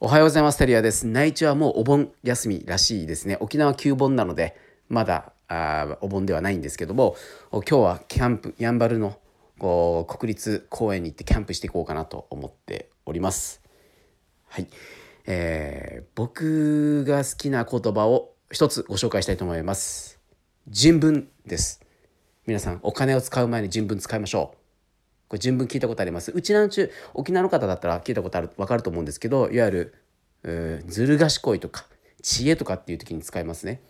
おはようございます。テリアです。内地はもうお盆休みらしいですね。沖縄旧盆なのでまだあお盆ではないんですけども今日はキャンプやんばるのこう国立公園に行ってキャンプしていこうかなと思っております。はい、えー、僕が好きな言葉を一つご紹介したいと思います。人文です。皆さんお金を使う前に人文使いましょう。これ人文聞いたことあります。うちなんちゅう沖縄の方だったら聞いたことある分かると思うんですけどいわゆるずる賢いとか知恵とかっていう時に使いますね。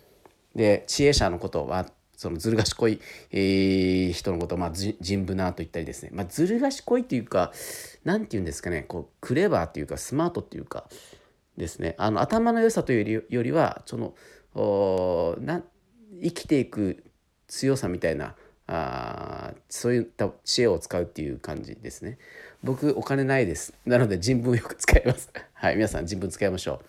で知恵者のことはそのずる賢い、えー、人のことを、まあ、人文なと言ったりですね、まあ、ずる賢いっていうか何て言うんですかね。こうクレバーっていうかスマートっていうかですね。あの頭の良さというよりはそのおな生きていく強さみたいなあそういった知恵を使うっていう感じですね。僕お金ないです。なので人文よく使います。はい皆さん人文使いましょ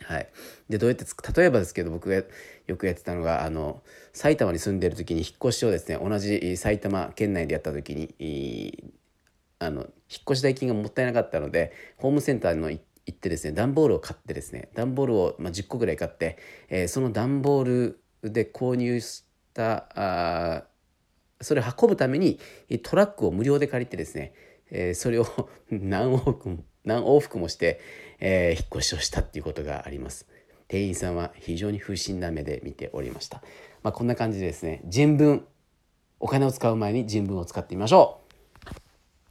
う。はい。でどうやって例えばですけど僕がよくやってたのがあの埼玉に住んでる時に引っ越しをですね同じ埼玉県内でやった時にあの引っ越し代金がもったいなかったのでホームセンターの行ってですね段ボールを買ってですね段ボールを、まあ、10個ぐらい買って、えー、その段ボールで購入したそれを運ぶためにトラックを無料で借りてですね、えー、それを 何往復も何往復もして、えー、引っ越しをしたっていうことがあります。店員さんは非常に不審な目で見ておりました。まあ、こんな感じでですね人文お金を使う前に人文を使ってみましょう。